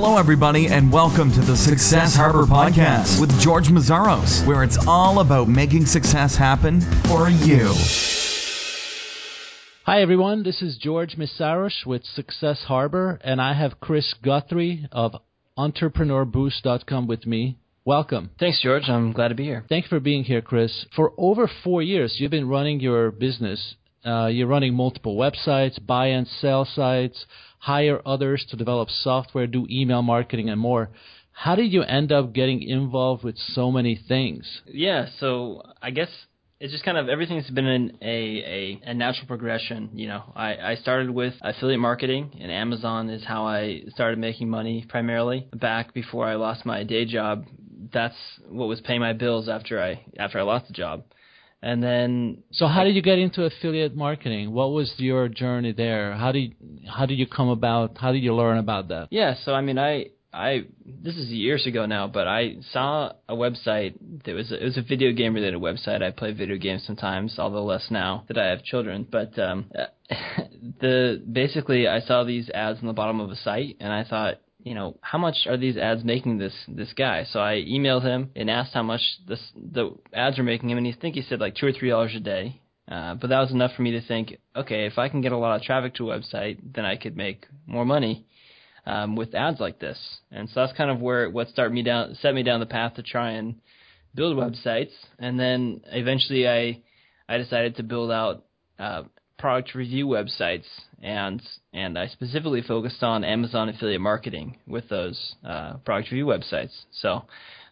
Hello, everybody, and welcome to the Success Harbor Podcast with George Meszaros, where it's all about making success happen for you. Hi, everyone. This is George Meszaros with Success Harbor, and I have Chris Guthrie of EntrepreneurBoost.com with me. Welcome. Thanks, George. I'm glad to be here. Thank you for being here, Chris. For over four years, you've been running your business. Uh, you're running multiple websites, buy and sell sites, hire others to develop software, do email marketing, and more. How did you end up getting involved with so many things? Yeah, so I guess it's just kind of everything's been in a, a, a natural progression. You know, I, I started with affiliate marketing, and Amazon is how I started making money primarily. Back before I lost my day job, that's what was paying my bills after I after I lost the job. And then, so how did you get into affiliate marketing? What was your journey there? How did how did you come about? How did you learn about that? Yeah, so I mean, I I this is years ago now, but I saw a website that was a, it was a video game related website. I play video games sometimes, although less now that I have children. But um, the basically, I saw these ads on the bottom of a site, and I thought, you know, how much are these ads making this this guy? So I emailed him and asked how much this the ads are making him, and he think he said like two or three dollars a day. Uh, but that was enough for me to think, okay, if I can get a lot of traffic to a website, then I could make more money um, with ads like this. And so that's kind of where what started me down, set me down the path to try and build websites. And then eventually, I I decided to build out uh, product review websites, and and I specifically focused on Amazon affiliate marketing with those uh, product review websites. So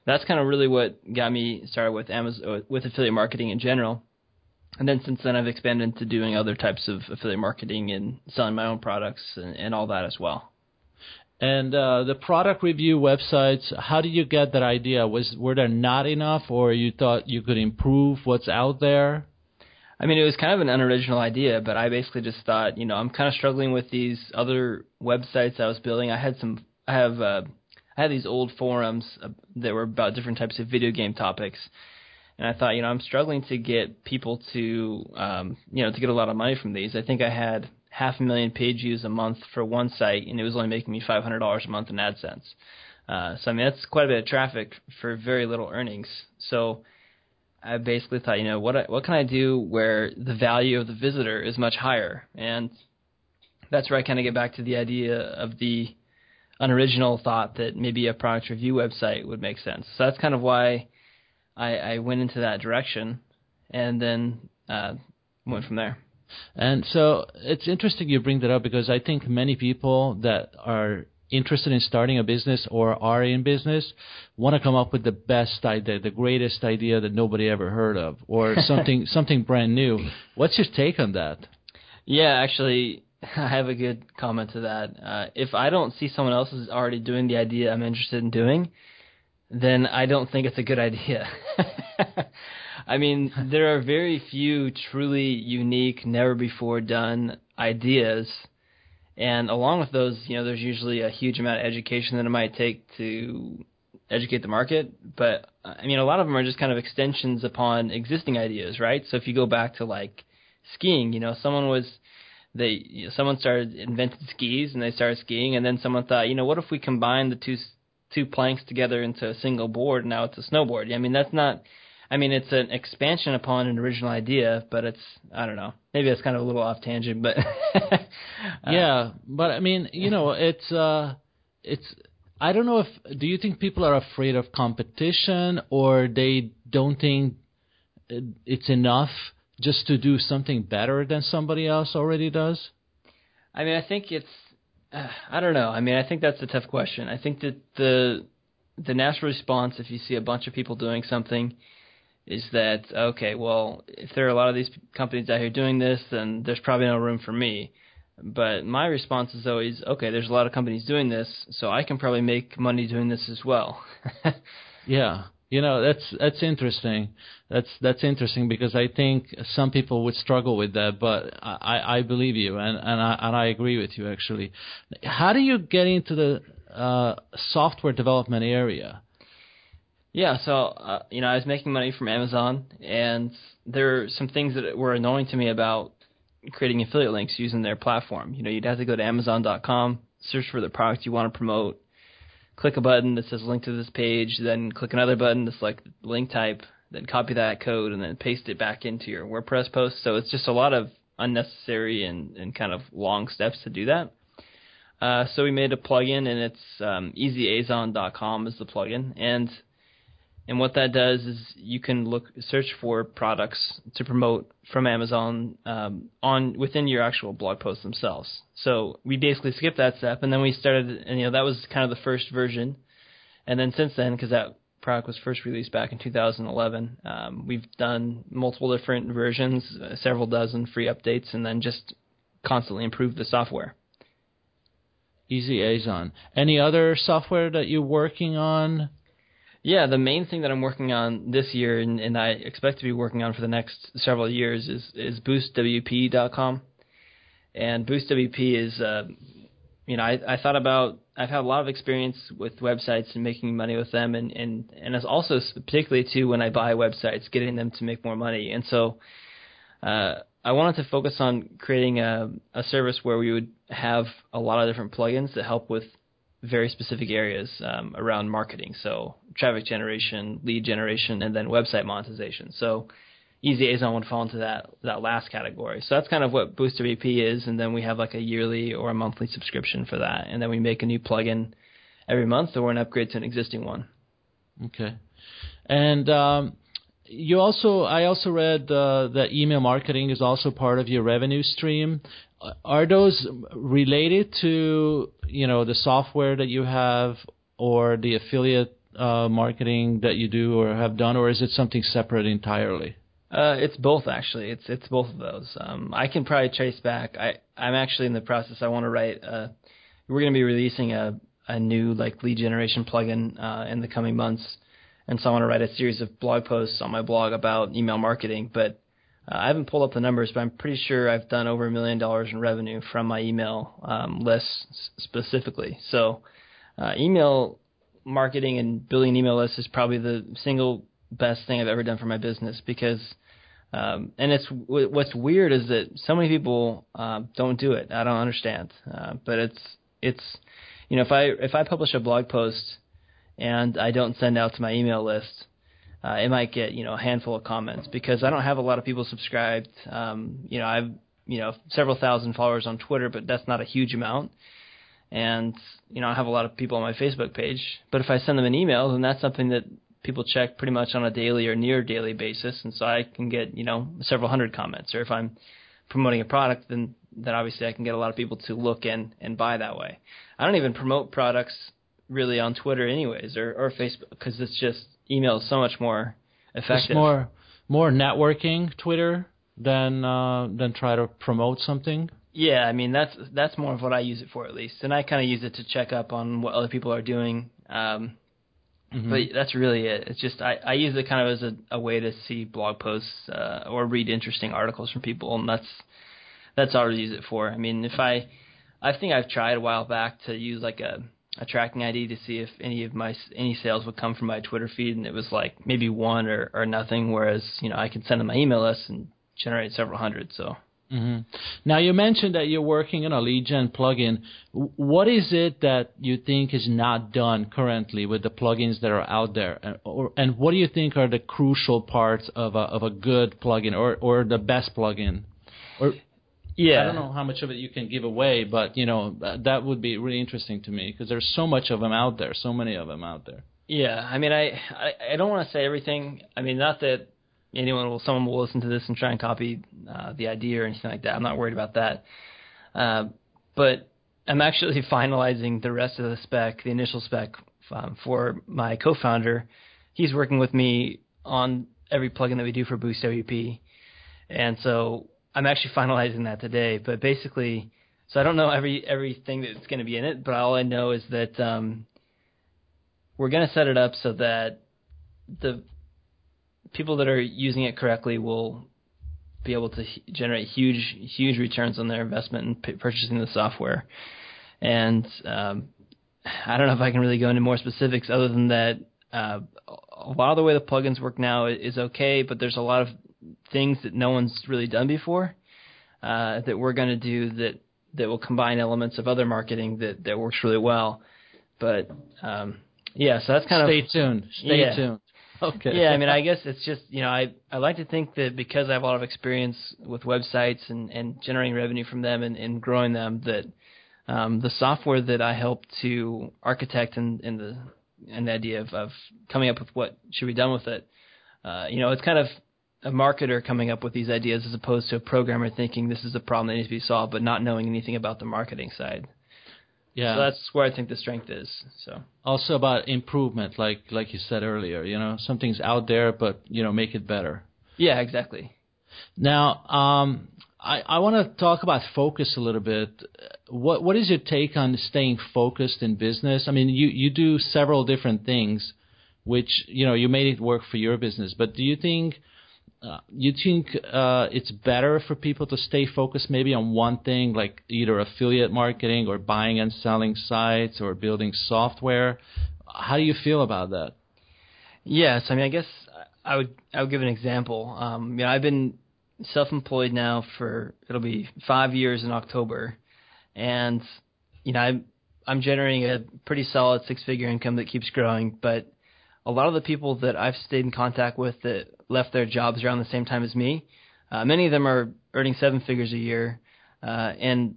that's kind of really what got me started with Amazon with affiliate marketing in general. And then since then, I've expanded into doing other types of affiliate marketing and selling my own products and, and all that as well. And uh, the product review websites, how did you get that idea? Was were there not enough, or you thought you could improve what's out there? I mean, it was kind of an unoriginal idea, but I basically just thought, you know, I'm kind of struggling with these other websites I was building. I had some, I have, uh, I had these old forums uh, that were about different types of video game topics, and I thought, you know, I'm struggling to get people to, um, you know, to get a lot of money from these. I think I had half a million page views a month for one site, and it was only making me $500 a month in AdSense. Uh, so I mean, that's quite a bit of traffic for very little earnings. So I basically thought, you know, what what can I do where the value of the visitor is much higher, and that's where I kind of get back to the idea of the unoriginal thought that maybe a product review website would make sense. So that's kind of why I, I went into that direction, and then uh, went from there. And so it's interesting you bring that up because I think many people that are interested in starting a business or are in business want to come up with the best idea, the greatest idea that nobody ever heard of, or something something brand new. What's your take on that? Yeah, actually, I have a good comment to that. Uh, if I don't see someone else is already doing the idea I'm interested in doing, then I don't think it's a good idea. I mean, there are very few truly unique, never before done ideas. And along with those, you know, there's usually a huge amount of education that it might take to educate the market. But I mean, a lot of them are just kind of extensions upon existing ideas, right? So if you go back to like skiing, you know, someone was they you know, someone started invented skis and they started skiing, and then someone thought, you know, what if we combine the two two planks together into a single board? And now it's a snowboard. I mean, that's not I mean, it's an expansion upon an original idea, but it's I don't know. Maybe it's kind of a little off tangent, but uh, yeah. But I mean, you know, it's uh, it's I don't know if do you think people are afraid of competition or they don't think it's enough just to do something better than somebody else already does? I mean, I think it's uh, I don't know. I mean, I think that's a tough question. I think that the the natural response if you see a bunch of people doing something is that okay? Well, if there are a lot of these companies out here doing this, then there's probably no room for me. But my response is always, okay, there's a lot of companies doing this, so I can probably make money doing this as well. yeah, you know that's that's interesting. That's that's interesting because I think some people would struggle with that, but I, I believe you and and I and I agree with you actually. How do you get into the uh, software development area? Yeah, so uh, you know, I was making money from Amazon, and there are some things that were annoying to me about creating affiliate links using their platform. You know, you'd have to go to Amazon.com, search for the product you want to promote, click a button that says link to this page, then click another button to select link type, then copy that code and then paste it back into your WordPress post. So it's just a lot of unnecessary and, and kind of long steps to do that. Uh, so we made a plugin, and it's um, easyazon.com is the plugin, and and what that does is you can look search for products to promote from Amazon um, on within your actual blog posts themselves. So we basically skipped that step, and then we started, and you know that was kind of the first version, and then since then, because that product was first released back in 2011, um, we've done multiple different versions, uh, several dozen free updates, and then just constantly improved the software. Easy EasyAzon. Any other software that you're working on? Yeah, the main thing that I'm working on this year, and, and I expect to be working on for the next several years, is is BoostWP.com. And BoostWP is, uh, you know, I, I thought about I've had a lot of experience with websites and making money with them, and and and it's also particularly too when I buy websites, getting them to make more money. And so, uh, I wanted to focus on creating a, a service where we would have a lot of different plugins that help with very specific areas um, around marketing. So traffic generation, lead generation, and then website monetization. So Easy EasyAzon would fall into that that last category. So that's kind of what BoostWP is, and then we have like a yearly or a monthly subscription for that, and then we make a new plugin every month or an upgrade to an existing one. Okay, and um, you also I also read uh, that email marketing is also part of your revenue stream. Are those related to you know the software that you have or the affiliate uh, marketing that you do or have done, or is it something separate entirely? Uh, it's both actually. It's it's both of those. Um, I can probably trace back. I I'm actually in the process. I want to write. Uh, we're going to be releasing a a new like lead generation plugin uh, in the coming months and so I want to write a series of blog posts on my blog about email marketing. But uh, I haven't pulled up the numbers, but I'm pretty sure I've done over a million dollars in revenue from my email um, lists specifically. So uh, email marketing and building an email lists is probably the single best thing I've ever done for my business because. Um, and it's what's weird is that so many people uh, don't do it. I don't understand, uh, but it's it's you know if I if I publish a blog post and I don't send out to my email list, uh, it might get you know a handful of comments because I don't have a lot of people subscribed. Um, you know, I've you know several thousand followers on Twitter, but that's not a huge amount. And you know, I have a lot of people on my Facebook page. But if I send them an email, then that's something that people check pretty much on a daily or near daily basis, and so I can get you know several hundred comments. Or if I'm promoting a product, then then obviously I can get a lot of people to look and and buy that way. I don't even promote products really on Twitter anyways or or Facebook because it's just email is so much more effective. It's more more networking Twitter than uh, than try to promote something. Yeah, I mean that's that's more of what I use it for at least, and I kind of use it to check up on what other people are doing. Um, mm-hmm. But that's really it. It's just I, I use it kind of as a, a way to see blog posts uh, or read interesting articles from people, and that's that's all I use it for. I mean, if I I think I've tried a while back to use like a a tracking ID to see if any of my any sales would come from my Twitter feed, and it was like maybe one or, or nothing. Whereas you know I can send them my email list and generate several hundred. So. Mm-hmm. Now you mentioned that you're working on a lead gen plugin. What is it that you think is not done currently with the plugins that are out there, and, or, and what do you think are the crucial parts of a of a good plugin or or the best plugin? Or yeah. I don't know how much of it you can give away, but you know that would be really interesting to me because there's so much of them out there, so many of them out there. Yeah, I mean, I I, I don't want to say everything. I mean, not that anyone will, someone will listen to this and try and copy uh, the idea or anything like that. I'm not worried about that. Uh, but I'm actually finalizing the rest of the spec, the initial spec um, for my co-founder. He's working with me on every plugin that we do for Boost WP, and so I'm actually finalizing that today. But basically, so I don't know every everything that's going to be in it, but all I know is that um, we're going to set it up so that the people that are using it correctly will be able to generate huge huge returns on their investment in p- purchasing the software. And um, I don't know if I can really go into more specifics other than that. Uh, a lot of the way the plugins work now is okay, but there's a lot of things that no one's really done before uh, that we're going to do that that will combine elements of other marketing that that works really well. but um, yeah, so that's kind Stay of stay tuned. Stay Yeah. tuned. Okay. yeah. I mean, I guess it's just you know I I like to think that because I have a lot of experience with websites and and generating revenue from them and, and growing them that um, the software that I help to architect and, and the and the idea of, of coming up with what should be done with it. Uh, you know, it's kind of a marketer coming up with these ideas as opposed to a programmer thinking this is a problem that needs to be solved, but not knowing anything about the marketing side. yeah. So that's where I think the strength is. So also about improvement, like like you said earlier. You know, something's out there, but you know, make it better. yeah, exactly. Now, um, I, I want to talk about focus a little bit. What what is your take on staying focused in business? I mean, you you do several different things, which you know you made it work for your business. But do you think uh, you think uh, it's better for people to stay focused maybe on one thing, like either affiliate marketing or buying and selling sites or building software? How do you feel about that? Yes, I mean, I guess I would I would give an example. Um, you know, I've been self-employed now for it'll be five years in October, and you know I'm I'm generating a pretty solid six-figure income that keeps growing. But a lot of the people that I've stayed in contact with that left their jobs around the same time as me, uh, many of them are earning seven figures a year, uh, and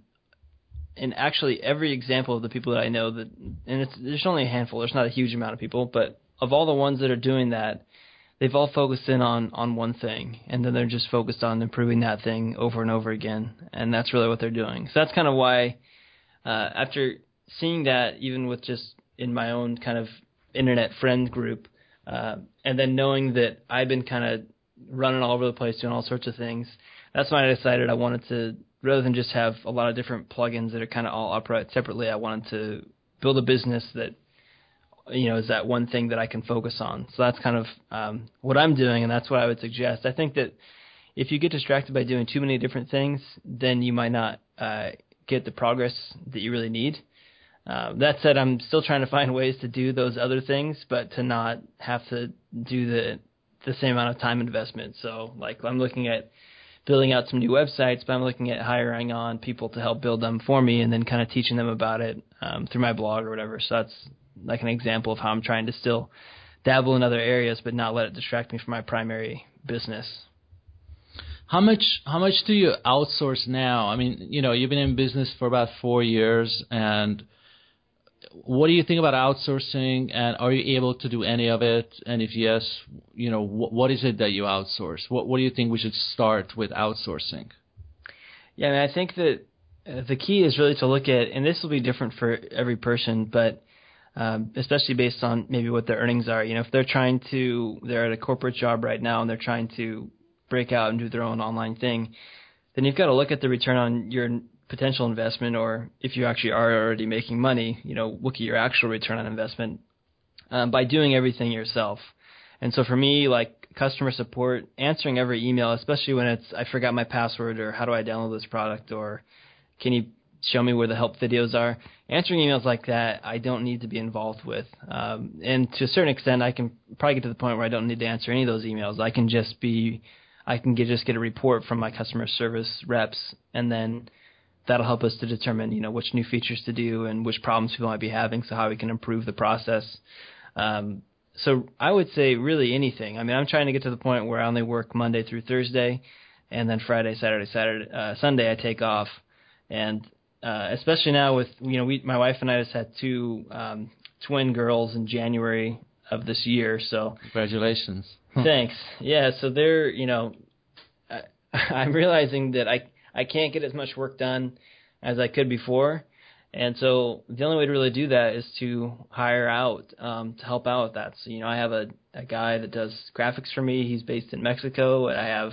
and actually every example of the people that I know that and it's there's only a handful, there's not a huge amount of people, but of all the ones that are doing that, they've all focused in on on one thing and then they're just focused on improving that thing over and over again and that's really what they're doing. So that's kind of why uh after seeing that even with just in my own kind of internet friend group uh and then knowing that I've been kind of running all over the place doing all sorts of things, that's when I decided I wanted to rather than just have a lot of different plugins that are kind of all upright separately, I wanted to build a business that you know is that one thing that I can focus on. So that's kind of um, what I'm doing, and that's what I would suggest. I think that if you get distracted by doing too many different things, then you might not uh, get the progress that you really need. Uh, that said, I'm still trying to find ways to do those other things, but to not have to do the the same amount of time investment. So, like, I'm looking at building out some new websites, but I'm looking at hiring on people to help build them for me, and then kind of teaching them about it um, through my blog or whatever. So that's like an example of how I'm trying to still dabble in other areas, but not let it distract me from my primary business. How much how much do you outsource now? I mean, you know, you've been in business for about four years, and what do you think about outsourcing? And are you able to do any of it? And if yes, you know, wh- what is it that you outsource? What what do you think we should start with outsourcing? Yeah, I mean, I think that uh, the key is really to look at, and this will be different for every person, but um, especially based on maybe what their earnings are. You know, if they're trying to, they're at a corporate job right now and they're trying to break out and do their own online thing, then you've got to look at the return on your potential investment, or if you actually are already making money, you know, look at your actual return on investment um, by doing everything yourself. And so for me, like customer support, answering every email, especially when it's I forgot my password or how do I download this product or can you show me where the help videos are? Answering emails like that, I don't need to be involved with. Um, and to a certain extent, I can probably get to the point where I don't need to answer any of those emails. I can just be, I can get, just get a report from my customer service reps, and then that'll help us to determine, you know, which new features to do and which problems people might be having, so how we can improve the process. Um, so I would say really anything. I mean, I'm trying to get to the point where I only work Monday through Thursday, and then Friday, Saturday, Saturday, uh, Sunday I take off, and uh, especially now with you know we my wife and I just had two um, twin girls in January of this year, so Congratulations. thanks. Yeah, so they're you know I, I'm realizing that I I can't get as much work done as I could before. And so the only way to really do that is to hire out um, to help out with that. So you know, I have a, a guy that does graphics for me. He's based in Mexico, and I have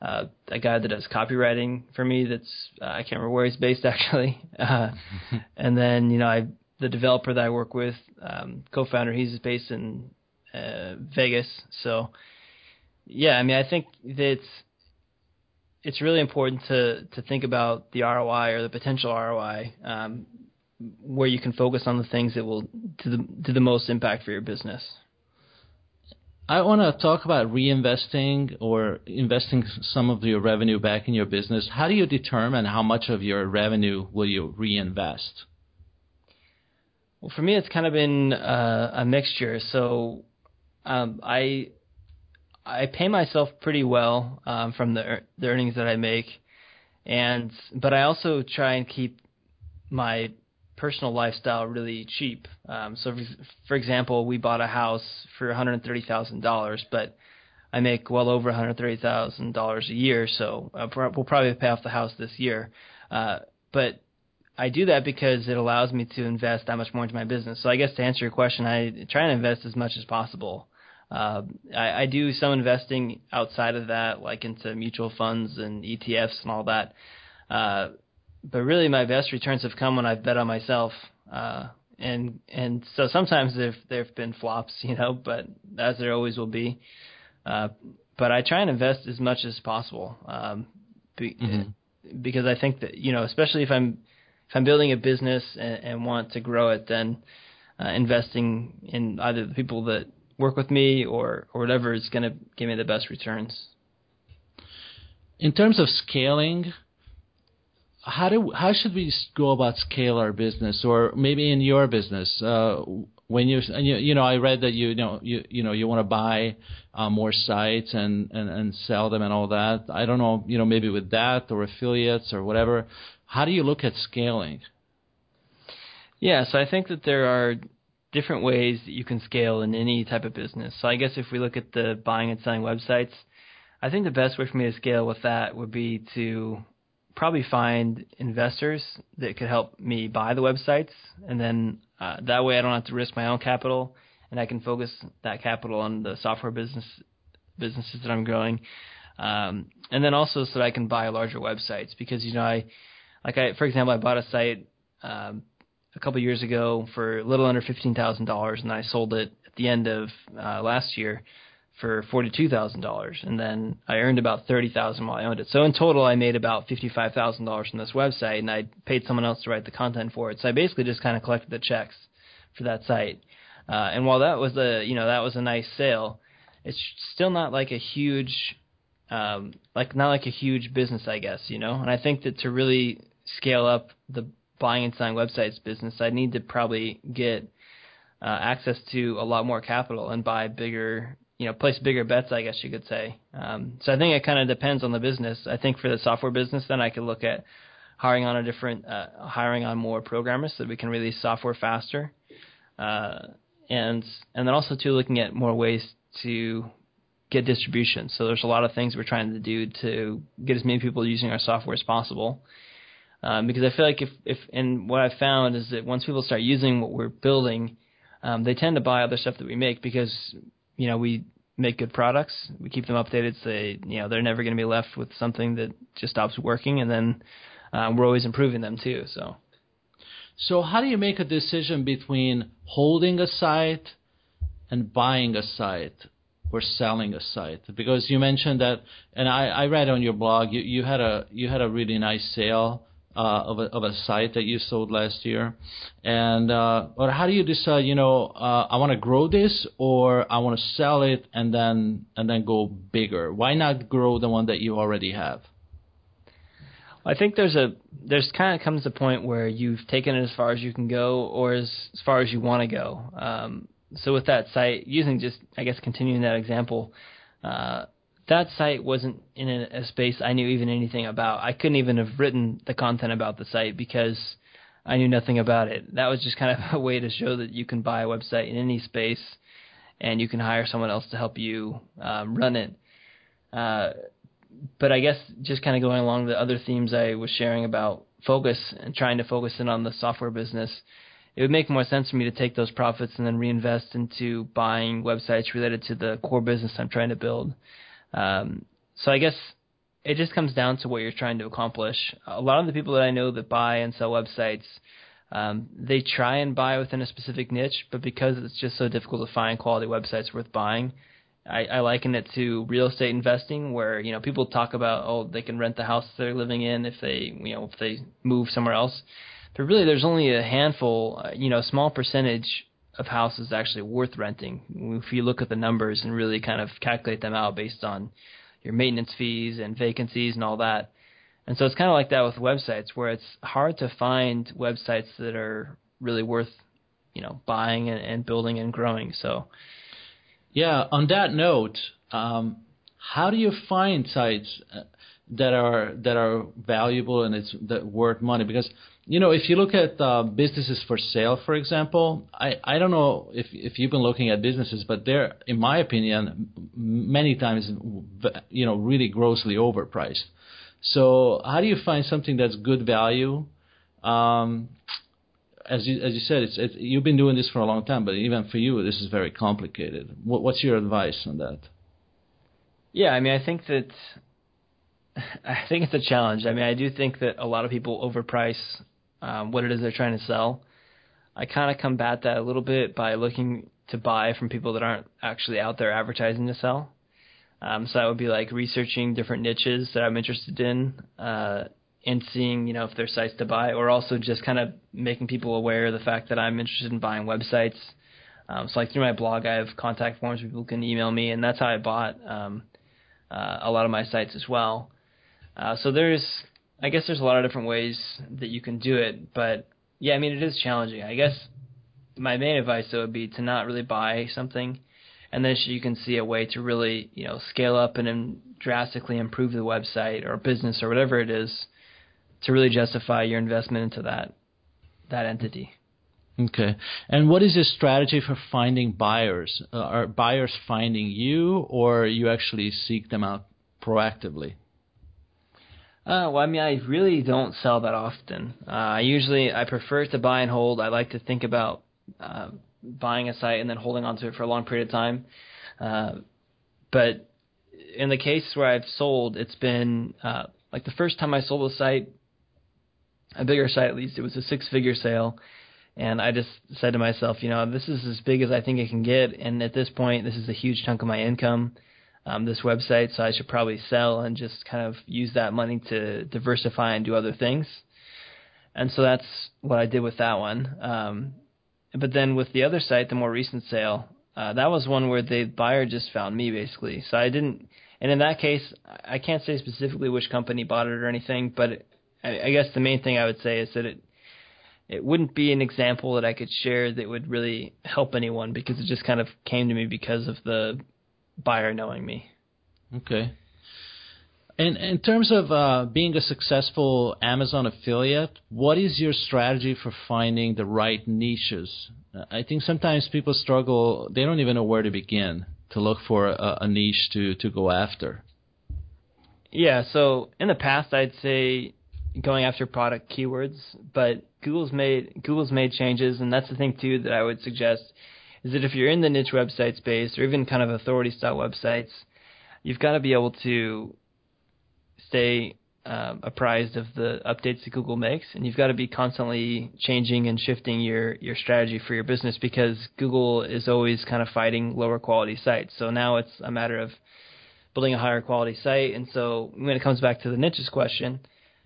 uh, a guy that does copywriting for me. That's uh, I can't remember where he's based actually. Uh, and then you know, I the developer that I work with, um, co-founder, he's based in uh, Vegas. So yeah, I mean, I think that it's really important to to think about the ROI or the potential ROI, um, where you can focus on the things that will do the do the most impact for your business. I want to talk about reinvesting or investing some of your revenue back in your business. How do you determine how much of your revenue will you reinvest? Well, for me, it's kind of been uh, a mixture. So um, I I pay myself pretty well um, from the the earnings that I make, and but I also try and keep my personal lifestyle really cheap. Um, so, for, for example, we bought a house for one hundred thirty thousand dollars, but I make well over one hundred thirty thousand dollars a year, so uh, we'll probably pay off the house this year. Uh, but I do that because it allows me to invest that much more into my business. So I guess to answer your question, I try and invest as much as possible. Uh, I, I do some investing outside of that, like into mutual funds and ETFs and all that. Uh, but really, my best returns have come when I've bet on myself. Uh, and and so sometimes there there've been flops, you know, but as there always will be. Uh, but I try and invest as much as possible, um, be, mm-hmm. because I think that you know, especially if I'm if I'm building a business and, and want to grow it, then uh, investing in either the people that work with me or or whatever is going to give me the best returns. In terms of scaling, how do how should we go about scale our business, or maybe in your business? Uh, when you you, you know I read that you, you know you you know you want to buy uh, more sites and, and and sell them and all that. I don't know you know maybe with that or affiliates or whatever. How do you look at scaling? Yeah, so I think that there are different ways that you can scale in any type of business. So I guess if we look at the buying and selling websites, I think the best way for me to scale with that would be to probably find investors that could help me buy the websites, and then uh, that way I don't have to risk my own capital, and I can focus that capital on the software business businesses that I'm growing, um, and then also so that I can buy larger websites because you know I like I, for example, I bought a site um, a couple years ago for a little under fifteen thousand dollars, and I sold it at the end of uh, last year for forty-two thousand dollars, and then I earned about thirty thousand while I owned it. So in total, I made about fifty-five thousand dollars from this website, and I paid someone else to write the content for it. So I basically just kind of collected the checks for that site. Uh, and while that was a you know that was a nice sale, it's still not like a huge um, like not like a huge business, I guess, you know. And I think that to really scale up the buying and selling websites business, I need to probably get uh, access to a lot more capital and buy bigger, you know, place bigger bets, I guess you could say. Um, so I think it kind of depends on the business. I think for the software business, then I could look at hiring on a different, uh, hiring on more programmers so that we can release software faster, uh, and and then also too looking at more ways to get distribution. So there's a lot of things we're trying to do to get as many people using our software as possible. Um, because I feel like if, if and what I've found is that once people start using what we're building, um, they tend to buy other stuff that we make because you know we make good products, we keep them updated, so they, you know they're never going to be left with something that just stops working, and then um, we're always improving them too. So. So how do you make a decision between holding a site and buying a site? or selling a site? Because you mentioned that, and I, I read on your blog you, you had a you had a really nice sale of a of a site that you sold last year, and uh, or how do you decide? You know, uh, I want to grow this or I want to sell it and then and then go bigger. Why not grow the one that you already have? I think there's a there's kind of comes a point where you've taken it as far as you can go or as, as far as you want to go. Um, so with that site, using just I guess continuing that example, uh, that site wasn't in a, space I knew even anything about. I couldn't even have written the content about the site because I knew nothing about it. That was just kind of a way to show that you can buy a website in any space, and you can hire someone else to help you um, run it. Uh, but I guess just kind of going along the other themes I was sharing about focus and trying to focus in on the software business it would make more sense for me to take those profits and then reinvest into buying websites related to the core business I'm trying to build. Um, so I guess it just comes down to what you're trying to accomplish. A lot of the people that I know that buy and sell websites, um, they try and buy within a specific niche, but because it's just so difficult to find quality websites worth buying, I, I liken it to real estate investing, where you know people talk about oh they can rent the house they're living in if they you know if they move somewhere else but really there's only a handful, uh, you know, small percentage of houses actually worth renting. If you look at the numbers and really kind of calculate them out based on your maintenance fees and vacancies and all that. And so it's kind of like that with websites where it's hard to find websites that are really worth, you know buying and, and building and growing. So yeah, on that note, um, how do you find sites that are that are valuable and it's that worth money? Because you know, if you look at uh, businesses for sale, for example, I, I don't know if if you've been looking at businesses, but they're, in my opinion, many times, you know, really grossly overpriced. So how do you find something that's good value? Um, as you as you said, it's, it's you've been doing this for a long time, but even for you, this is very complicated. What, what's your advice on that? Yeah, I mean, I think that I think it's a challenge. I mean, I do think that a lot of people overprice um, what it is they're trying to sell. I kind of combat that a little bit by looking to buy from people that aren't actually out there advertising to sell. Um, so I would be like researching different niches that I'm interested in, uh, and seeing you know if there's sites to buy, or also just kind of making people aware of the fact that I'm interested in buying websites. Um, so like through my blog, I have contact forms where people can email me, and that's how I bought um, uh, a lot of my sites as well. Uh, so there's I guess there's a lot of different ways that you can do it, but yeah, I mean it is challenging. I guess my main advice though would be to not really buy something, and then you can see a way to really you know scale up and then drastically improve the website or business or whatever it is to really justify your investment into that that entity. Okay. And what is your strategy for finding buyers? Uh, are buyers finding you, or you actually seek them out proactively? Uh, well, I mean, I really don't sell that often. Uh, I usually I prefer to buy and hold. I like to think about uh, buying a site and then holding onto it for a long period of time. Uh, but in the case where I've sold, it's been uh, like the first time I sold a site, a bigger site at least. It was a six-figure sale, and I just said to myself, you know, this is as big as I think it can get, and at this point, this is a huge chunk of my income um, this website, so I should probably sell and just kind of use that money to diversify and do other things. And so that's what I did with that one. Um, but then with the other site, the more recent sale, uh, that was one where the buyer just found me basically. So I didn't, and in that case, I can't say specifically which company bought it or anything, but it, I, I guess the main thing I would say is that it it wouldn't be an example that I could share that would really help anyone because it just kind of came to me because of the buyer knowing me. Okay. And in terms of uh, being a successful Amazon affiliate, what is your strategy for finding the right niches? I think sometimes people struggle; they don't even know where to begin to look for a, a niche to to go after. Yeah. So in the past, I'd say going after product keywords, but Google's made Google's made changes, and that's the thing too that I would suggest is that if you're in the niche website space or even kind of authority style websites, you've got to be able to stay um, apprised of the updates that Google makes, and you've got to be constantly changing and shifting your your strategy for your business because Google is always kind of fighting lower quality sites. So now it's a matter of building a higher quality site, and so when it comes back to the niches question,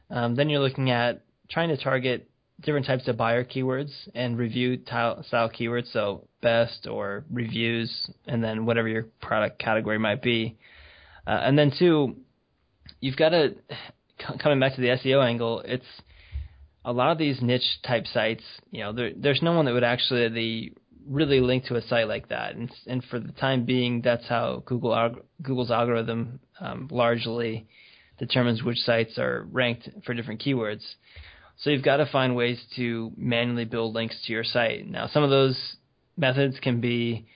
um, then you're looking at trying to target different types of buyer keywords and review style keywords, so best or reviews, and then whatever your product category might be. Uh, and then two, you've got to coming back to the SEO angle. It's a lot of these niche type sites. You know, there, there's no one that would actually really link to a site like that, and and for the time being, that's how Google Google's algorithm um, largely determines which sites are ranked for different keywords. So you've got to find ways to manually build links to your site. Now, some of those methods can be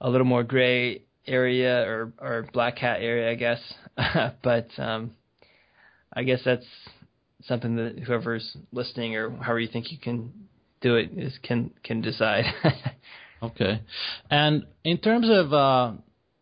a little more gray area or, or black hat area, I guess. but um, I guess that's something that whoever's listening or however you think you can do it is can can decide. okay, and in terms of uh,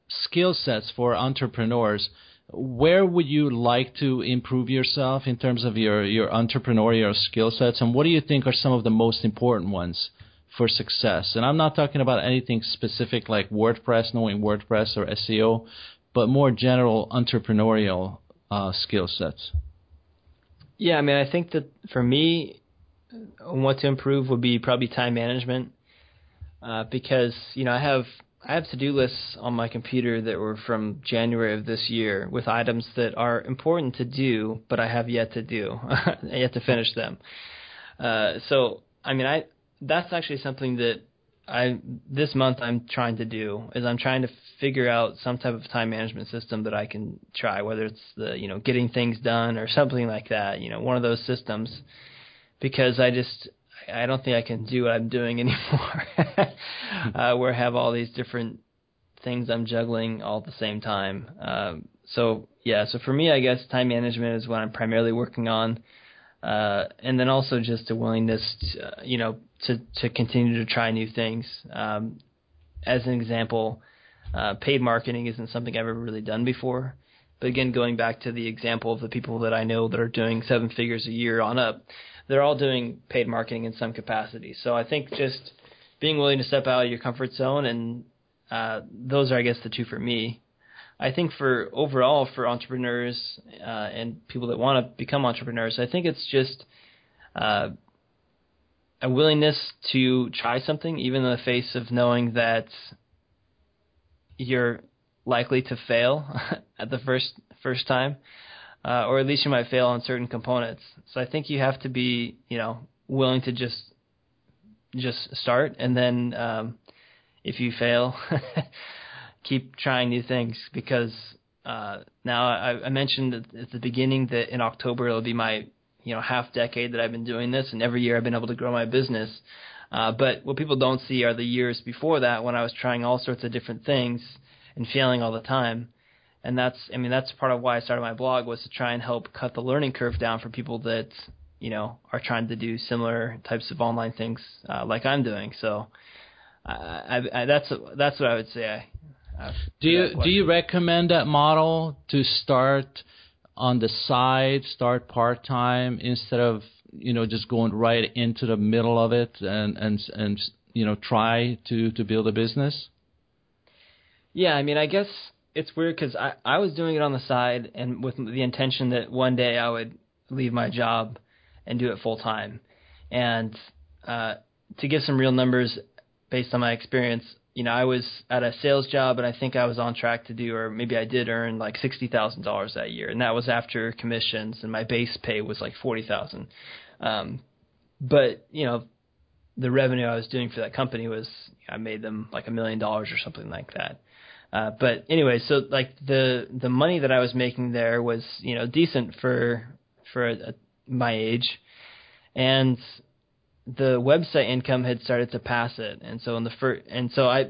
skill sets for entrepreneurs, where would you like to improve yourself in terms of your, your entrepreneurial skill sets, and what do you think are some of the most important ones for success? And I'm not talking about anything specific like WordPress, knowing WordPress or SEO, but more general entrepreneurial uh, skill sets. Yeah, I mean, I think that for me, what to improve would be probably time management, uh, because you know I have I have to-do lists on my computer that were from January of this year with items that are important to do, but I have yet to do, yet to finish them. Uh, so, I mean, I that's actually something that I this month I'm trying to do is I'm trying to figure out some type of time management system that I can try, whether it's the you know getting things done or something like that, you know, one of those systems, because I just I don't think I can do what I'm doing anymore, uh, where I have all these different things I'm juggling all at the same time. Um, so yeah, so for me, I guess time management is what I'm primarily working on, uh, and then also just a willingness, to, uh, you know, to to continue to try new things. Um, as an example, uh, paid marketing isn't something I've ever really done before. But again, going back to the example of the people that I know that are doing seven figures a year on up, they're all doing paid marketing in some capacity. So I think just being willing to step out of your comfort zone and uh, those are, I guess, the two for me. I think for overall for entrepreneurs uh, and people that want to become entrepreneurs, I think it's just uh, a willingness to try something, even in the face of knowing that you're likely to fail at the first first time, uh, or at least you might fail on certain components. So I think you have to be, you know, willing to just just start, and then um, if you fail, keep trying new things because uh, now I, I mentioned at the beginning that in October it'll be my you know half decade that I've been doing this, and every year I've been able to grow my business. Uh, but what people don't see are the years before that when I was trying all sorts of different things and failing all the time. And that's, I mean, that's part of why I started my blog was to try and help cut the learning curve down for people that, you know, are trying to do similar types of online things uh, like I'm doing. So, I, I, that's that's what I would say. I, uh, do you do you recommend that model to start on the side, start part time instead of you know just going right into the middle of it and and and you know try to to build a business? Yeah, I mean, I guess it's weird because I I was doing it on the side and with the intention that one day I would leave my job and do it full time, and uh, to give some real numbers based on my experience, you know, I was at a sales job and I think I was on track to do, or maybe I did earn like sixty thousand dollars that year, and that was after commissions, and my base pay was like forty thousand. Um, but you know, the revenue I was doing for that company was I made them like a million dollars or something like that. Uh, but anyway, so like the the money that I was making there was you know decent for for a, a, my age, and the website income had started to pass it, and so in the first, and so I,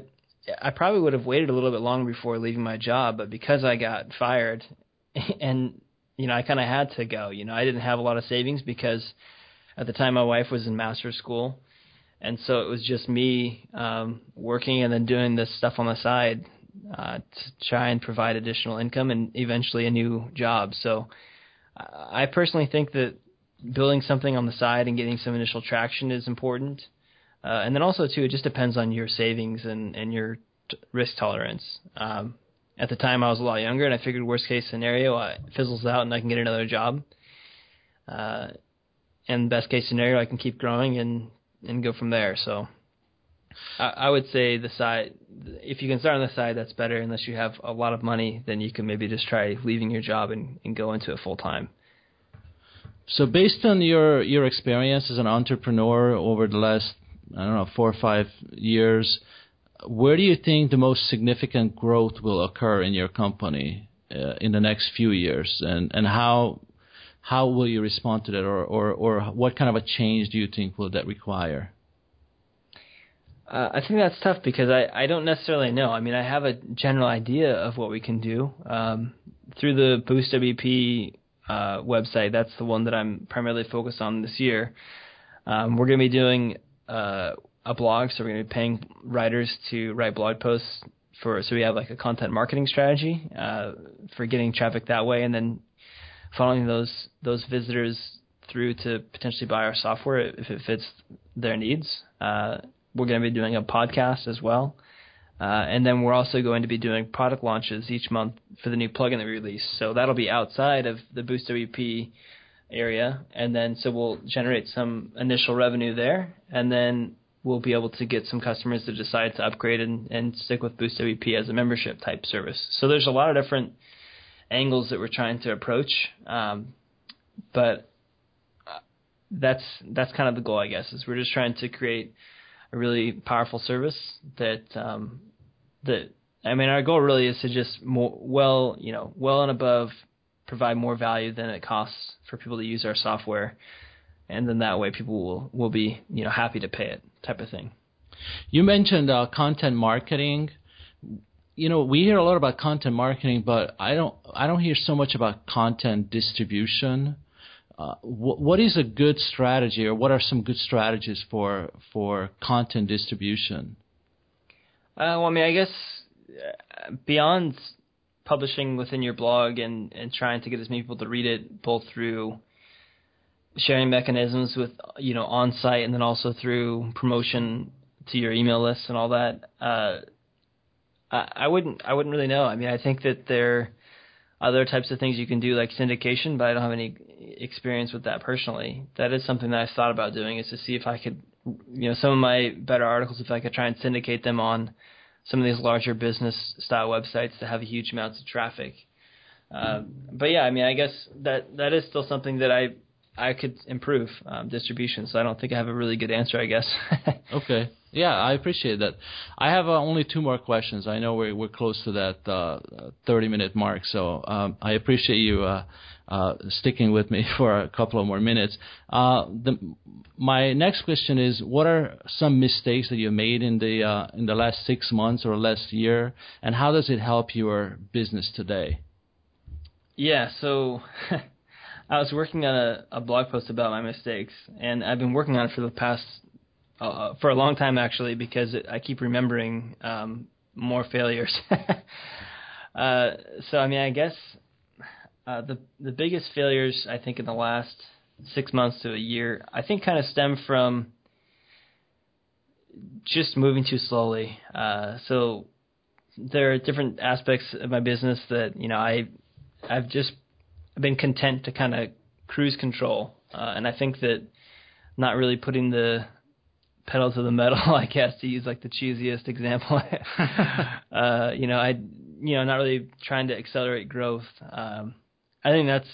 I probably would have waited a little bit longer before leaving my job, but because I got fired, and you know I kind of had to go. You know I didn't have a lot of savings because at the time my wife was in master's school, and so it was just me um, working and then doing this stuff on the side uh, to try and provide additional income and eventually a new job. So I personally think that building something on the side and getting some initial traction is important. Uh, and then also too, it just depends on your savings and and your t- risk tolerance. Um, at the time, I was a lot younger, and I figured worst case scenario, it fizzles out and I can get another job. Uh, and best case scenario, I can keep growing and and go from there. So. I, I would say the side, if you can start on the side, that's better. Unless you have a lot of money, then you can maybe just try leaving your job and, and go into it full time. So based on your your experience as an entrepreneur over the last I don't know four or five years, where do you think the most significant growth will occur in your company uh, in the next few years, and and how how will you respond to that, or or or what kind of a change do you think will that require? Uh, I think that's tough because I, I don't necessarily know. I mean, I have a general idea of what we can do um, through the Boost WP uh, website. That's the one that I'm primarily focused on this year. Um, we're going to be doing uh, a blog, so we're going to be paying writers to write blog posts for. So we have like a content marketing strategy uh, for getting traffic that way, and then following those those visitors through to potentially buy our software if it fits their needs. We're going to be doing a podcast as well. Uh, and then we're also going to be doing product launches each month for the new plugin that we release. So that'll be outside of the Boost WP area, and then so we'll generate some initial revenue there, and then we'll be able to get some customers to decide to upgrade and, and stick with Boost WP as a membership type service. So there's a lot of different angles that we're trying to approach, um, but uh, that's that's kind of the goal, I guess. Is we're just trying to create a really powerful service that um, that I mean our goal really is to just more well you know well and above provide more value than it costs for people to use our software, and then that way people will will be you know happy to pay it type of thing. You mentioned uh, content marketing. You know, we hear a lot about content marketing, but I don't I don't hear so much about content distribution. Uh, wh- what is a good strategy, or what are some good strategies for for content distribution? Uh, well, I mean, I guess uh, beyond publishing within your blog and and trying to get as many people to read it, both through sharing mechanisms with you know on site and then also through promotion to your email list and all that. Uh, I, I wouldn't I wouldn't really know. I mean, I think that there are other types of things you can do like syndication, but I don't have any experience with that personally. That is something that I've thought about doing is to see if I could, you know, some of my better articles, if I could try and syndicate them on some of these larger business style websites that have huge amounts of traffic. Uh, but yeah, I mean, I guess that that is still something that I I could improve um, distribution. So I don't think I have a really good answer. I guess. okay. Yeah, I appreciate that. I have uh, only two more questions. I know we're we're close to that uh, 30 minute mark, so um, I appreciate you uh, uh, sticking with me for a couple of more minutes. Uh, the, my next question is: What are some mistakes that you made in the uh, in the last six months or last year, and how does it help your business today? Yeah, so. I was working on a, a blog post about my mistakes, and I've been working on it for the past uh, uh, for a long time actually because it, I keep remembering um, more failures. uh, so I mean, I guess uh, the the biggest failures I think in the last six months to a year, I think, kind of stem from just moving too slowly. Uh, so there are different aspects of my business that you know I I've just been content to kind of cruise control, uh, and I think that not really putting the pedal to the metal, I guess, to use like the cheesiest example. uh, you know, I, you know, not really trying to accelerate growth. Um, I think that's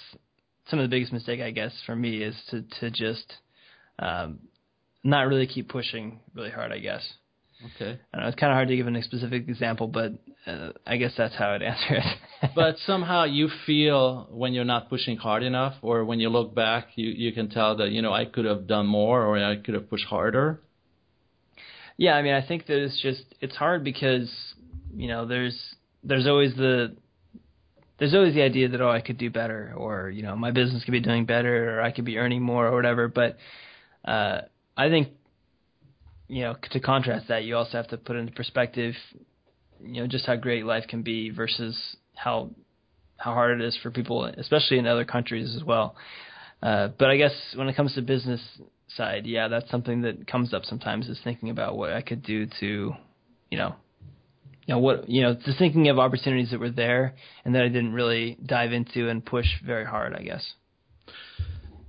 some of the biggest mistake, I guess, for me is to to just um, not really keep pushing really hard. I guess. Okay. I know, it's kind of hard to give a specific example, but uh, I guess that's how I'd answer it. but somehow you feel when you're not pushing hard enough, or when you look back, you you can tell that you know I could have done more, or I could have pushed harder. Yeah, I mean, I think that it's just it's hard because you know there's there's always the there's always the idea that oh I could do better or you know my business could be doing better or I could be earning more or whatever. But uh, I think you know to contrast that you also have to put into perspective you know just how great life can be versus how how hard it is for people, especially in other countries as well. Uh, but I guess when it comes to business, side, yeah, that's something that comes up sometimes is thinking about what I could do to, you know, you know what you know, just thinking of opportunities that were there and that I didn't really dive into and push very hard, I guess.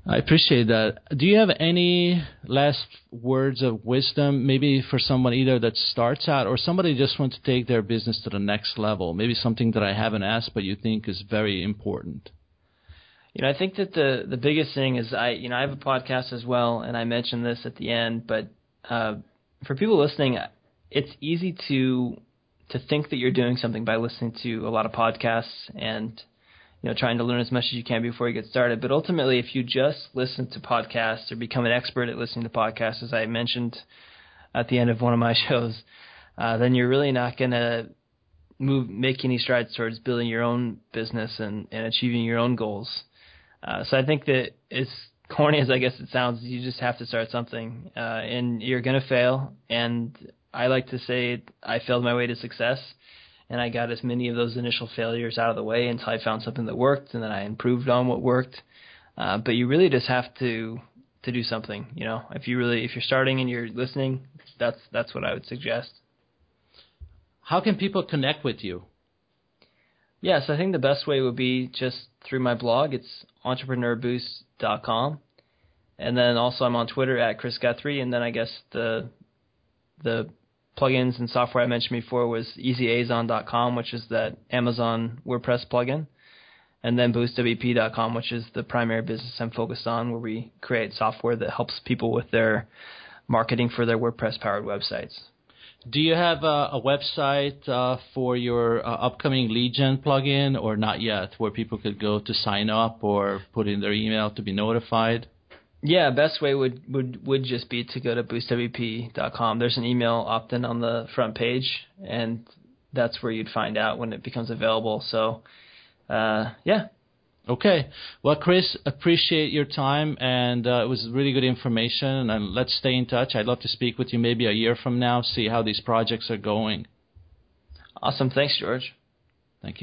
I appreciate that. Do you have any last words of wisdom, maybe for someone either that starts out or somebody just wants to take their business to the next level? Maybe something that I haven't asked, but you think is very important. You know, I think that the the biggest thing is I you know I have a podcast as well, and I mentioned this at the end, but uh, for people listening, it's easy to to think that you're doing something by listening to a lot of podcasts and you know trying to learn as much as you can before you get started. But ultimately, if you just listen to podcasts or become an expert at listening to podcasts, as I mentioned at the end of one of my shows, uh, then you're really not going to move make any strides towards building your own business and, and achieving your own goals. Uh, so I think that as corny as I guess it sounds, you just have to start something, uh, and you're gonna fail. And I like to say I failed my way to success, and I got as many of those initial failures out of the way until I found something that worked, and then I improved on what worked. Uh, but you really just have to to do something. You know, if you really if you're starting and you're listening, that's that's what I would suggest. How can people connect with you? Yes, I think the best way would be just through my blog. It's entrepreneurboost.com. And then also I'm on Twitter at Chris Guthrie. And then I guess the the plugins and software I mentioned before was easyazon.com, which is that Amazon WordPress plugin. And then boostwp.com, which is the primary business I'm focused on, where we create software that helps people with their marketing for their WordPress powered websites. Do you have a, a website uh, for your uh, upcoming Legion plugin, or not yet, where people could go to sign up or put in their email to be notified? Yeah, best way would would would just be to go to boostwp.com. There's an email opt-in on the front page, and that's where you'd find out when it becomes available. So, uh, yeah. Okay. Well, Chris, appreciate your time, and uh, it was really good information. And let's stay in touch. I'd love to speak with you maybe a year from now, see how these projects are going. Awesome. Thanks, George.